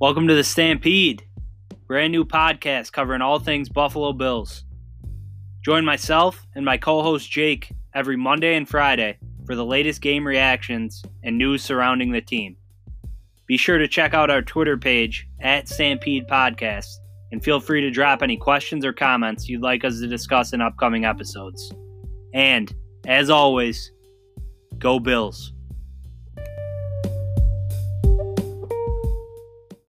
Welcome to the Stampede, brand new podcast covering all things Buffalo Bills. Join myself and my co host Jake every Monday and Friday for the latest game reactions and news surrounding the team. Be sure to check out our Twitter page at Stampede Podcast and feel free to drop any questions or comments you'd like us to discuss in upcoming episodes. And, as always, go Bills.